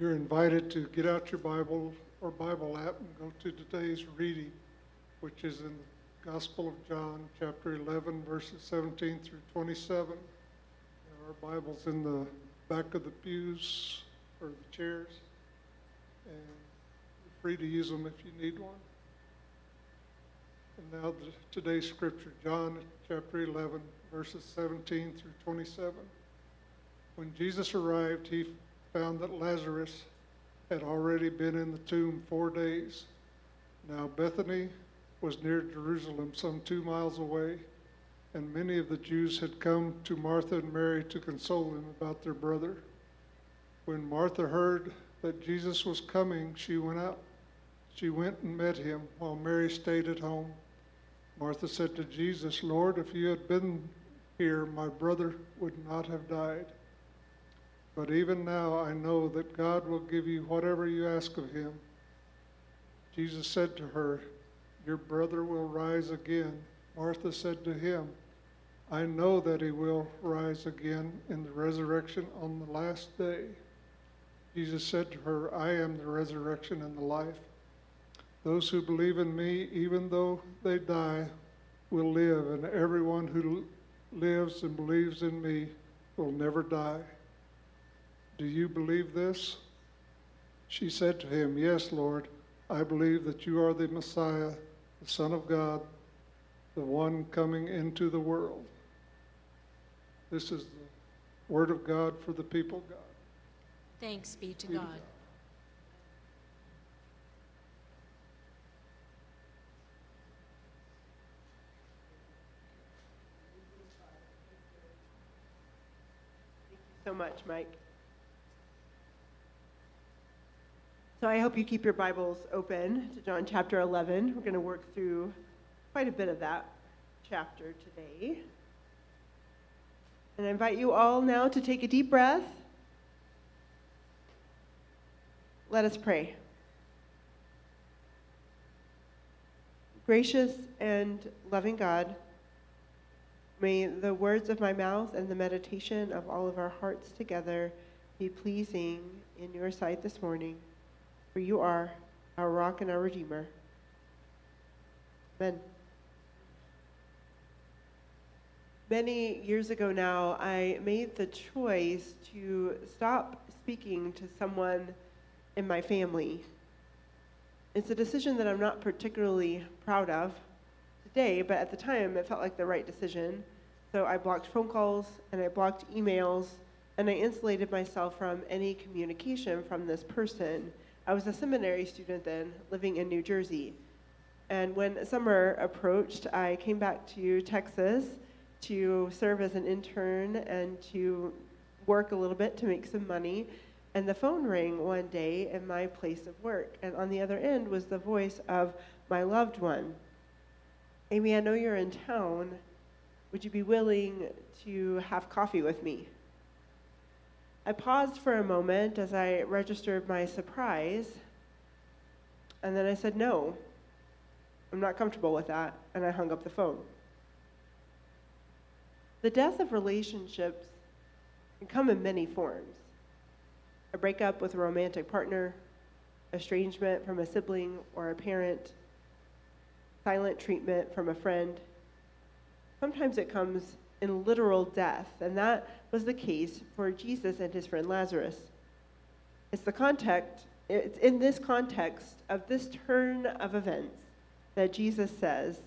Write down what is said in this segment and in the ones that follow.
You're invited to get out your Bible or Bible app and go to today's reading, which is in the Gospel of John, chapter 11, verses 17 through 27. Our Bible's in the back of the pews or the chairs, and you're free to use them if you need one. And now the, today's scripture, John chapter 11, verses 17 through 27. When Jesus arrived, he found that Lazarus had already been in the tomb four days. Now, Bethany was near Jerusalem, some two miles away, and many of the Jews had come to Martha and Mary to console them about their brother. When Martha heard that Jesus was coming, she went out. She went and met him, while Mary stayed at home. Martha said to Jesus, Lord, if you had been here, my brother would not have died. But even now I know that God will give you whatever you ask of him. Jesus said to her, Your brother will rise again. Martha said to him, I know that he will rise again in the resurrection on the last day. Jesus said to her, I am the resurrection and the life. Those who believe in me, even though they die, will live, and everyone who lives and believes in me will never die. Do you believe this? She said to him, Yes, Lord, I believe that you are the Messiah, the Son of God, the one coming into the world. This is the word of God for the people of God. Thanks be to God. so much, Mike. So I hope you keep your Bibles open to John chapter 11. We're going to work through quite a bit of that chapter today. And I invite you all now to take a deep breath. Let us pray. Gracious and loving God, may the words of my mouth and the meditation of all of our hearts together be pleasing in your sight this morning for you are our rock and our redeemer. Amen. Many years ago now, I made the choice to stop speaking to someone in my family. It's a decision that I'm not particularly proud of today, but at the time it felt like the right decision. So I blocked phone calls and I blocked emails and I insulated myself from any communication from this person I was a seminary student then, living in New Jersey. And when summer approached, I came back to Texas to serve as an intern and to work a little bit to make some money. And the phone rang one day in my place of work. And on the other end was the voice of my loved one. Amy, I know you're in town. Would you be willing to have coffee with me? I paused for a moment as I registered my surprise, and then I said, No, I'm not comfortable with that, and I hung up the phone. The death of relationships can come in many forms a breakup with a romantic partner, estrangement from a sibling or a parent, silent treatment from a friend. Sometimes it comes in literal death, and that was the case for Jesus and his friend Lazarus. It's the context, it's in this context of this turn of events that Jesus says,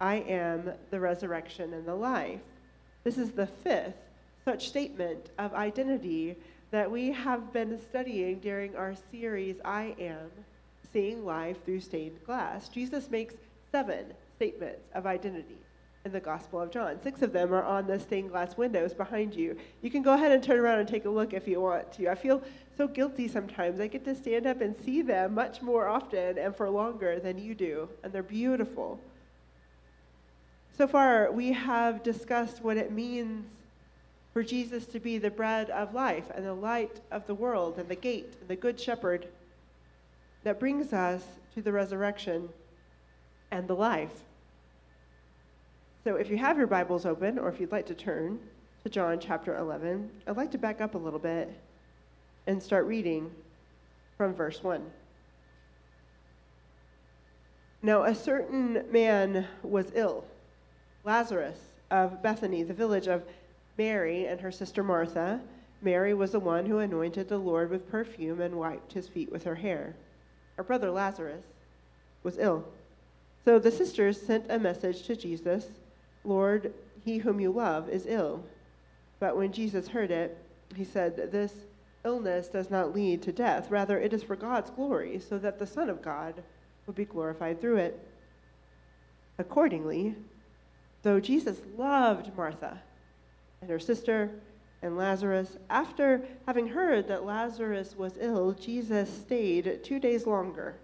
I am the resurrection and the life. This is the fifth such statement of identity that we have been studying during our series, I Am Seeing Life Through Stained Glass. Jesus makes seven statements of identity in the Gospel of John. Six of them are on the stained glass windows behind you. You can go ahead and turn around and take a look if you want to. I feel so guilty sometimes. I get to stand up and see them much more often and for longer than you do, and they're beautiful. So far, we have discussed what it means for Jesus to be the bread of life and the light of the world and the gate and the good shepherd that brings us to the resurrection and the life. So if you have your Bibles open, or if you'd like to turn to John chapter 11, I'd like to back up a little bit and start reading from verse 1. Now, a certain man was ill, Lazarus of Bethany, the village of Mary and her sister Martha. Mary was the one who anointed the Lord with perfume and wiped his feet with her hair. Her brother Lazarus was ill. So the sisters sent a message to Jesus Lord, he whom you love is ill. But when Jesus heard it, he said, This illness does not lead to death. Rather, it is for God's glory, so that the Son of God will be glorified through it. Accordingly, though Jesus loved Martha and her sister and Lazarus, after having heard that Lazarus was ill, Jesus stayed two days longer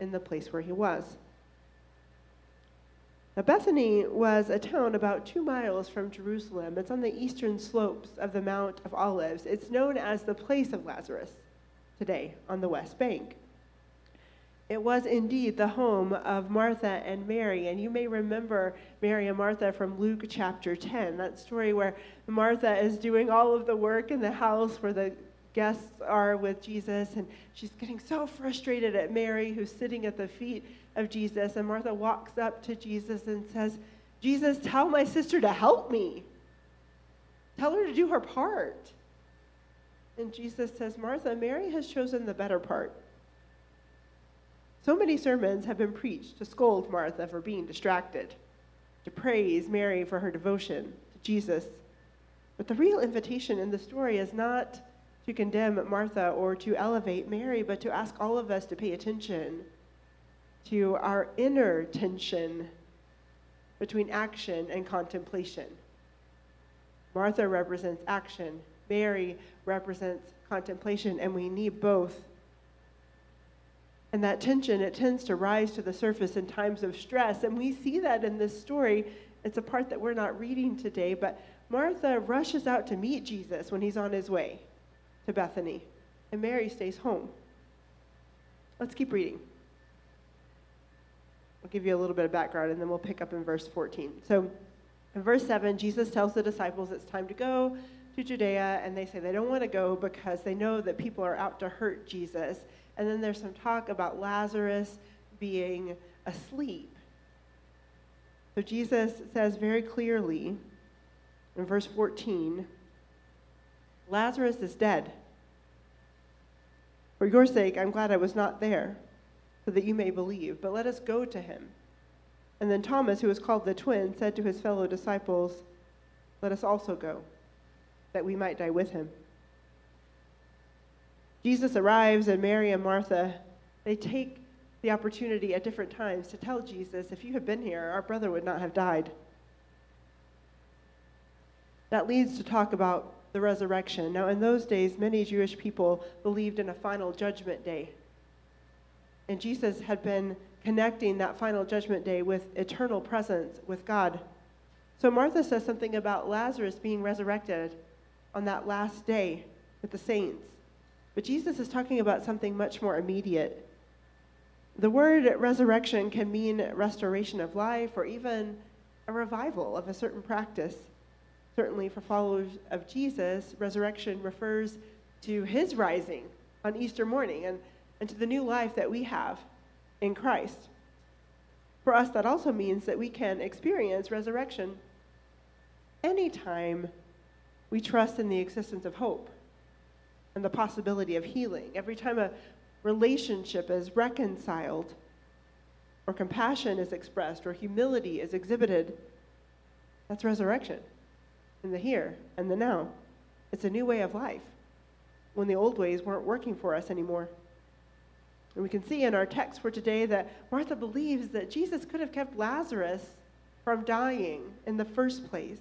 in the place where he was. Now, Bethany was a town about two miles from Jerusalem. It's on the eastern slopes of the Mount of Olives. It's known as the place of Lazarus today on the West Bank. It was indeed the home of Martha and Mary. And you may remember Mary and Martha from Luke chapter 10, that story where Martha is doing all of the work in the house where the guests are with Jesus. And she's getting so frustrated at Mary, who's sitting at the feet of Jesus. And Martha walks up to Jesus and says, Jesus, tell my sister to help me. Tell her to do her part. And Jesus says, Martha, Mary has chosen the better part. So many sermons have been preached to scold Martha for being distracted, to praise Mary for her devotion to Jesus. But the real invitation in the story is not to condemn Martha or to elevate Mary, but to ask all of us to pay attention to our inner tension between action and contemplation. Martha represents action, Mary represents contemplation, and we need both. And that tension, it tends to rise to the surface in times of stress. And we see that in this story. It's a part that we're not reading today, but Martha rushes out to meet Jesus when he's on his way to Bethany, and Mary stays home. Let's keep reading. I'll give you a little bit of background and then we'll pick up in verse 14. So, in verse 7, Jesus tells the disciples it's time to go to Judea, and they say they don't want to go because they know that people are out to hurt Jesus. And then there's some talk about Lazarus being asleep. So, Jesus says very clearly in verse 14 Lazarus is dead. For your sake, I'm glad I was not there so that you may believe. But let us go to him. And then Thomas, who was called the twin, said to his fellow disciples, Let us also go, that we might die with him. Jesus arrives, and Mary and Martha, they take the opportunity at different times to tell Jesus, If you had been here, our brother would not have died. That leads to talk about the resurrection. Now, in those days, many Jewish people believed in a final judgment day and Jesus had been connecting that final judgment day with eternal presence with God. So Martha says something about Lazarus being resurrected on that last day with the saints. But Jesus is talking about something much more immediate. The word resurrection can mean restoration of life or even a revival of a certain practice. Certainly, for followers of Jesus, resurrection refers to his rising on Easter morning. And and to the new life that we have in Christ. For us, that also means that we can experience resurrection anytime we trust in the existence of hope and the possibility of healing. Every time a relationship is reconciled, or compassion is expressed, or humility is exhibited, that's resurrection in the here and the now. It's a new way of life when the old ways weren't working for us anymore. And we can see in our text for today that Martha believes that Jesus could have kept Lazarus from dying in the first place.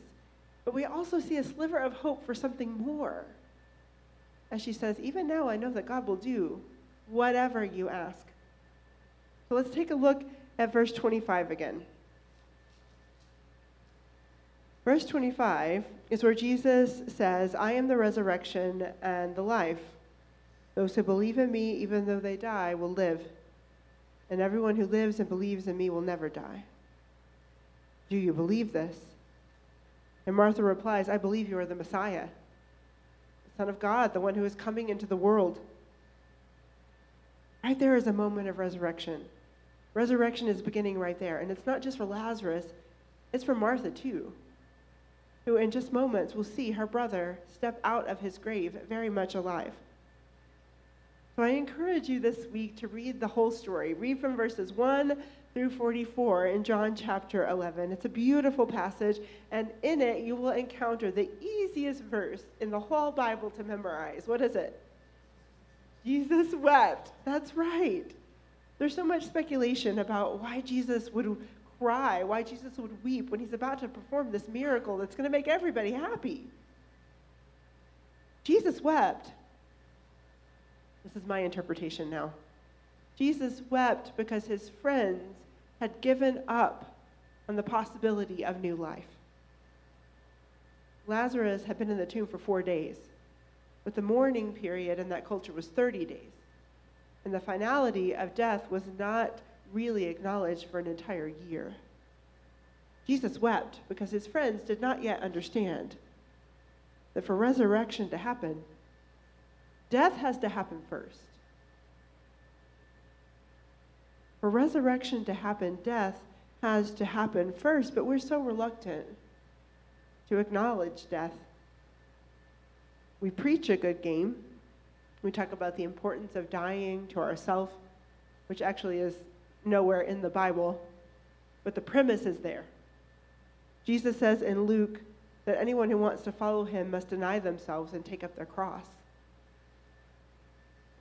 But we also see a sliver of hope for something more. As she says, Even now I know that God will do whatever you ask. So let's take a look at verse 25 again. Verse 25 is where Jesus says, I am the resurrection and the life. Those who believe in me, even though they die, will live. And everyone who lives and believes in me will never die. Do you believe this? And Martha replies, I believe you are the Messiah, the Son of God, the one who is coming into the world. Right there is a moment of resurrection. Resurrection is beginning right there. And it's not just for Lazarus, it's for Martha too, who in just moments will see her brother step out of his grave very much alive. So I encourage you this week to read the whole story. Read from verses 1 through 44 in John chapter 11. It's a beautiful passage, and in it you will encounter the easiest verse in the whole Bible to memorize. What is it? Jesus wept. That's right. There's so much speculation about why Jesus would cry, why Jesus would weep when he's about to perform this miracle that's going to make everybody happy. Jesus wept. This is my interpretation now. Jesus wept because his friends had given up on the possibility of new life. Lazarus had been in the tomb for four days, but the mourning period in that culture was 30 days. And the finality of death was not really acknowledged for an entire year. Jesus wept because his friends did not yet understand that for resurrection to happen, death has to happen first. For resurrection to happen, death has to happen first, but we're so reluctant to acknowledge death. We preach a good game. We talk about the importance of dying to ourself, which actually is nowhere in the Bible, but the premise is there. Jesus says in Luke that anyone who wants to follow him must deny themselves and take up their cross.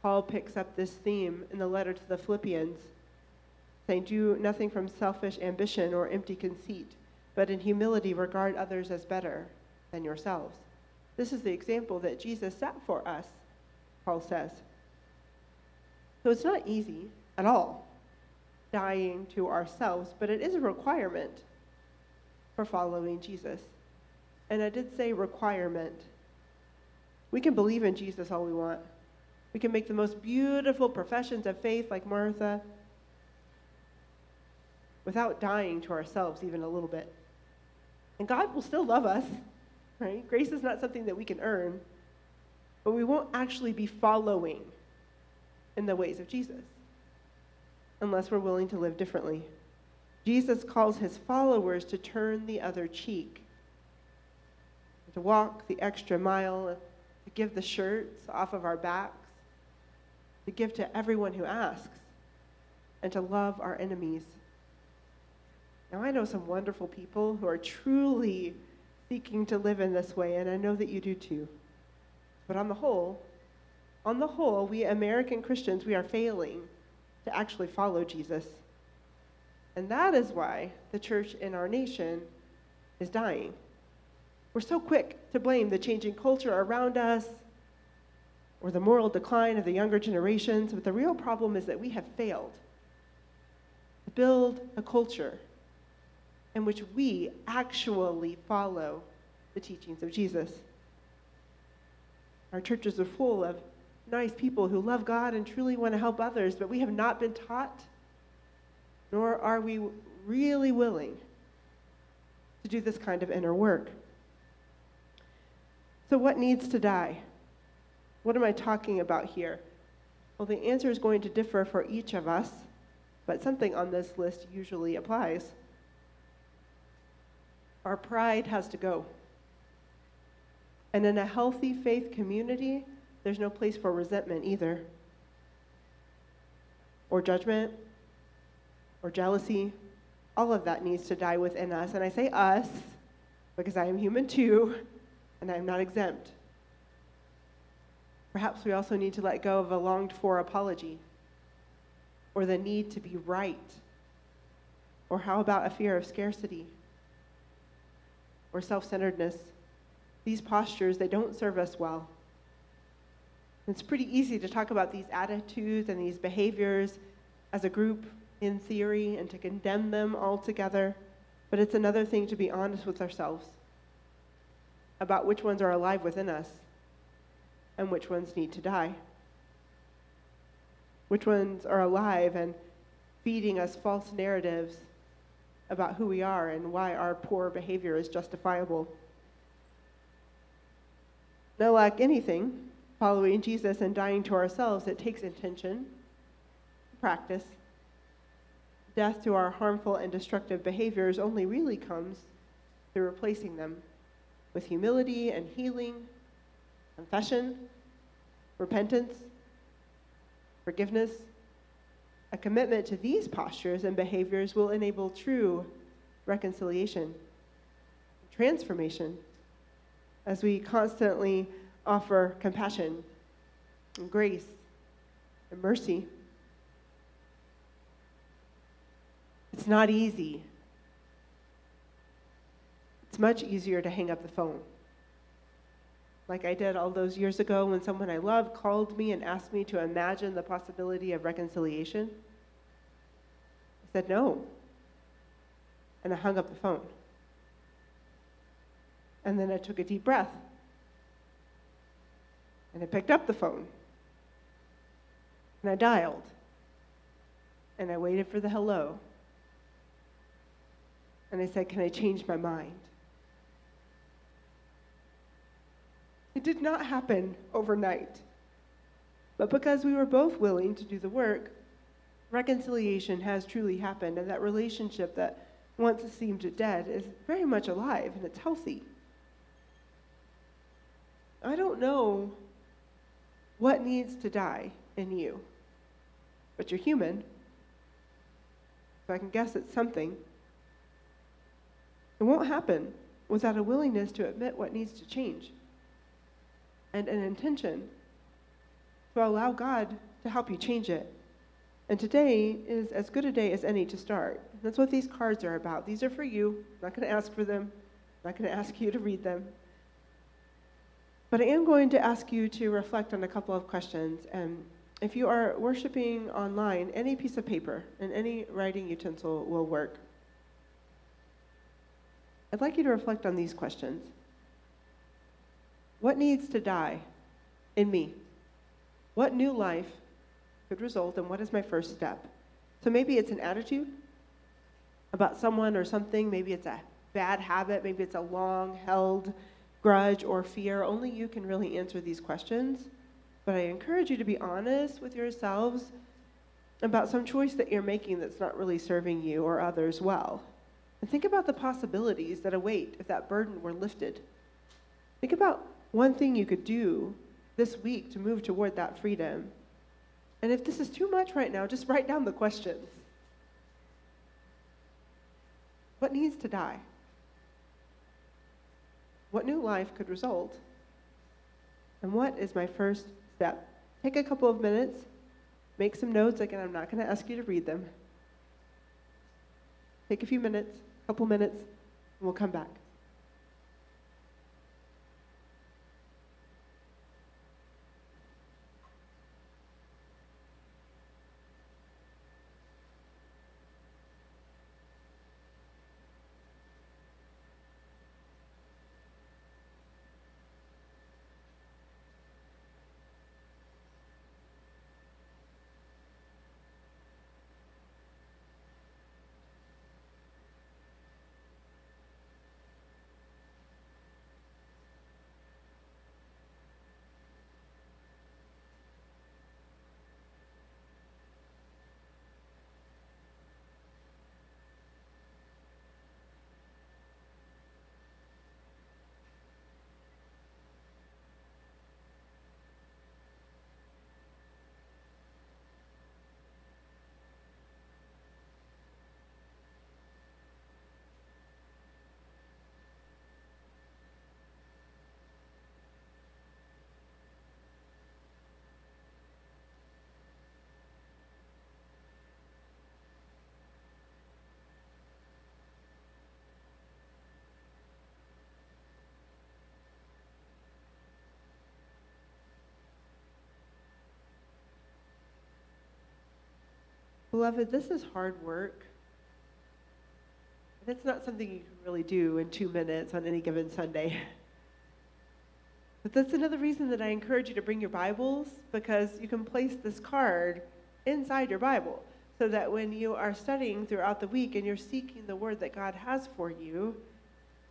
Paul picks up this theme in the letter to the Philippians saying, Do nothing from selfish ambition or empty conceit, but in humility regard others as better than yourselves. This is the example that Jesus set for us, Paul says. So it's not easy at all, dying to ourselves, but it is a requirement for following Jesus. And I did say requirement. We can believe in Jesus all we want. We can make the most beautiful professions of faith like Martha without dying to ourselves even a little bit. And God will still love us, right? Grace is not something that we can earn, but we won't actually be following in the ways of Jesus unless we're willing to live differently. Jesus calls his followers to turn the other cheek, to walk the extra mile, to give the shirts off of our backs, to give to everyone who asks, and to love our enemies. Now, I know some wonderful people who are truly seeking to live in this way, and I know that you do too. But on the whole, on the whole, we American Christians, we are failing to actually follow Jesus. And that is why the church in our nation is dying. We're so quick to blame the changing culture around us or the moral decline of the younger generations, but the real problem is that we have failed to build a culture in which we actually follow the teachings of Jesus. Our churches are full of nice people who love God and truly want to help others, but we have not been taught, nor are we really willing to do this kind of inner work. So, what needs to die? What am I talking about here? Well, the answer is going to differ for each of us, but something on this list usually applies. Our pride has to go. And in a healthy faith community, there's no place for resentment either, or judgment, or jealousy. All of that needs to die within us. And I say us because I am human too, and I am not exempt. Perhaps we also need to let go of a longed for apology, or the need to be right, or how about a fear of scarcity? or self centeredness. These postures, they don't serve us well. It's pretty easy to talk about these attitudes and these behaviors as a group in theory and to condemn them all together, but it's another thing to be honest with ourselves about which ones are alive within us and which ones need to die. Which ones are alive and feeding us false narratives about who we are and why our poor behavior is justifiable. Now, like anything, following Jesus and dying to ourselves, it takes intention practice. Death to our harmful and destructive behaviors only really comes through replacing them with humility and healing, confession, repentance, forgiveness. A commitment to these postures and behaviors will enable true reconciliation, transformation, as we constantly offer compassion and grace and mercy. It's not easy. It's much easier to hang up the phone. Like I did all those years ago when someone I loved called me and asked me to imagine the possibility of reconciliation. I said no. And I hung up the phone. And then I took a deep breath. And I picked up the phone. And I dialed. And I waited for the hello. And I said, Can I change my mind? It did not happen overnight. But because we were both willing to do the work, reconciliation has truly happened, and that relationship that once seemed dead is very much alive and it's healthy. I don't know what needs to die in you, but you're human, so I can guess it's something. It won't happen without a willingness to admit what needs to change and an intention to allow God to help you change it. And today is as good a day as any to start. That's what these cards are about. These are for you. I'm not going to ask for them. I'm not going to ask you to read them. But I am going to ask you to reflect on a couple of questions. And if you are worshiping online, any piece of paper and any writing utensil will work. I'd like you to reflect on these questions What needs to die in me? What new life could result, and what is my first step? So maybe it's an attitude about someone or something, maybe it's a bad habit, maybe it's a long held grudge or fear. Only you can really answer these questions. But I encourage you to be honest with yourselves about some choice that you're making that's not really serving you or others well. And think about the possibilities that await if that burden were lifted. Think about one thing you could do this week to move toward that freedom. And if this is too much right now, just write down the questions. What needs to die? What new life could result? And what is my first step? Take a couple of minutes, make some notes. Again, I'm not going to ask you to read them. Take a few minutes a couple minutes, and we'll come back. Beloved, this is hard work. It's not something you can really do in two minutes on any given Sunday. But that's another reason that I encourage you to bring your Bibles because you can place this card inside your Bible so that when you are studying throughout the week and you're seeking the word that God has for you,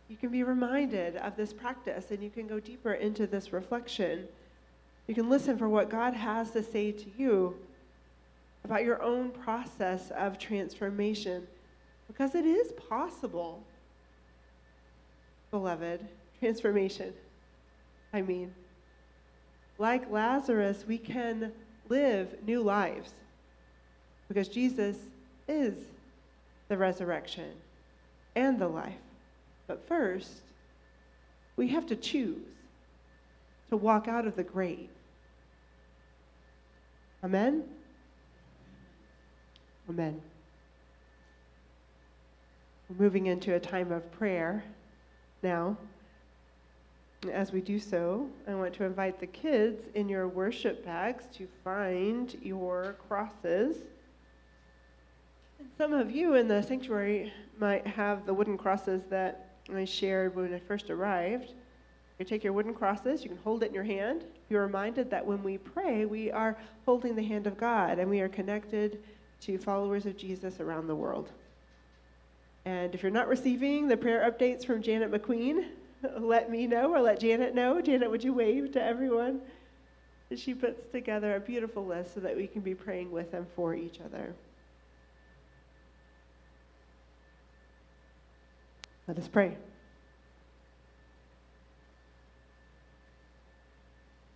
you can be reminded of this practice and you can go deeper into this reflection. You can listen for what God has to say to you about your own process of transformation because it is possible, beloved. Transformation. I mean, like Lazarus, we can live new lives because Jesus is the resurrection and the life. But first, we have to choose to walk out of the grave. Amen? Amen. We're moving into a time of prayer now. As we do so, I want to invite the kids in your worship bags to find your crosses. And some of you in the sanctuary might have the wooden crosses that I shared when I first arrived. You take your wooden crosses, you can hold it in your hand. You're reminded that when we pray, we are holding the hand of God and we are connected to followers of Jesus around the world. And if you're not receiving the prayer updates from Janet McQueen, let me know or let Janet know. Janet, would you wave to everyone? She puts together a beautiful list so that we can be praying with and for each other. Let us pray.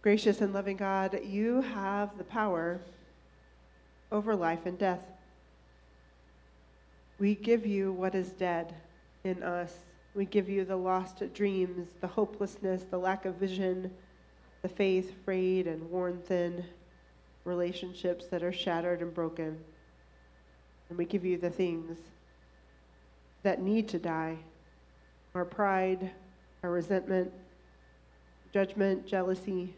Gracious and loving God, you have the power over life and death. We give you what is dead in us. We give you the lost dreams, the hopelessness, the lack of vision, the faith frayed and worn thin, relationships that are shattered and broken. And we give you the things that need to die our pride, our resentment, judgment, jealousy,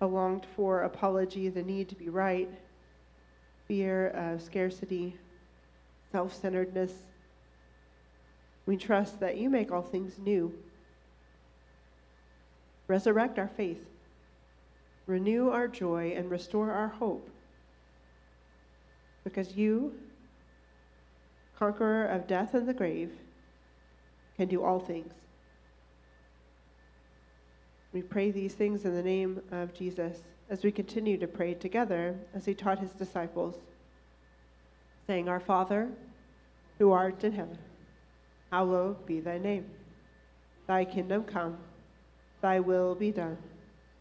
a longed for apology, the need to be right, fear of scarcity, self centeredness. We trust that you make all things new. Resurrect our faith, renew our joy, and restore our hope. Because you, conqueror of death and the grave, can do all things. We pray these things in the name of Jesus as we continue to pray together as he taught his disciples, saying, Our Father, who art in heaven, hallowed be thy name. Thy kingdom come, thy will be done,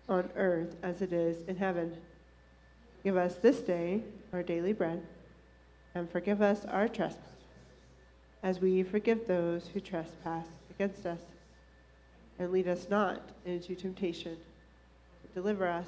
on earth as it is in heaven. Give us this day our daily bread, and forgive us our trespasses, as we forgive those who trespass against us and lead us not into temptation, but deliver us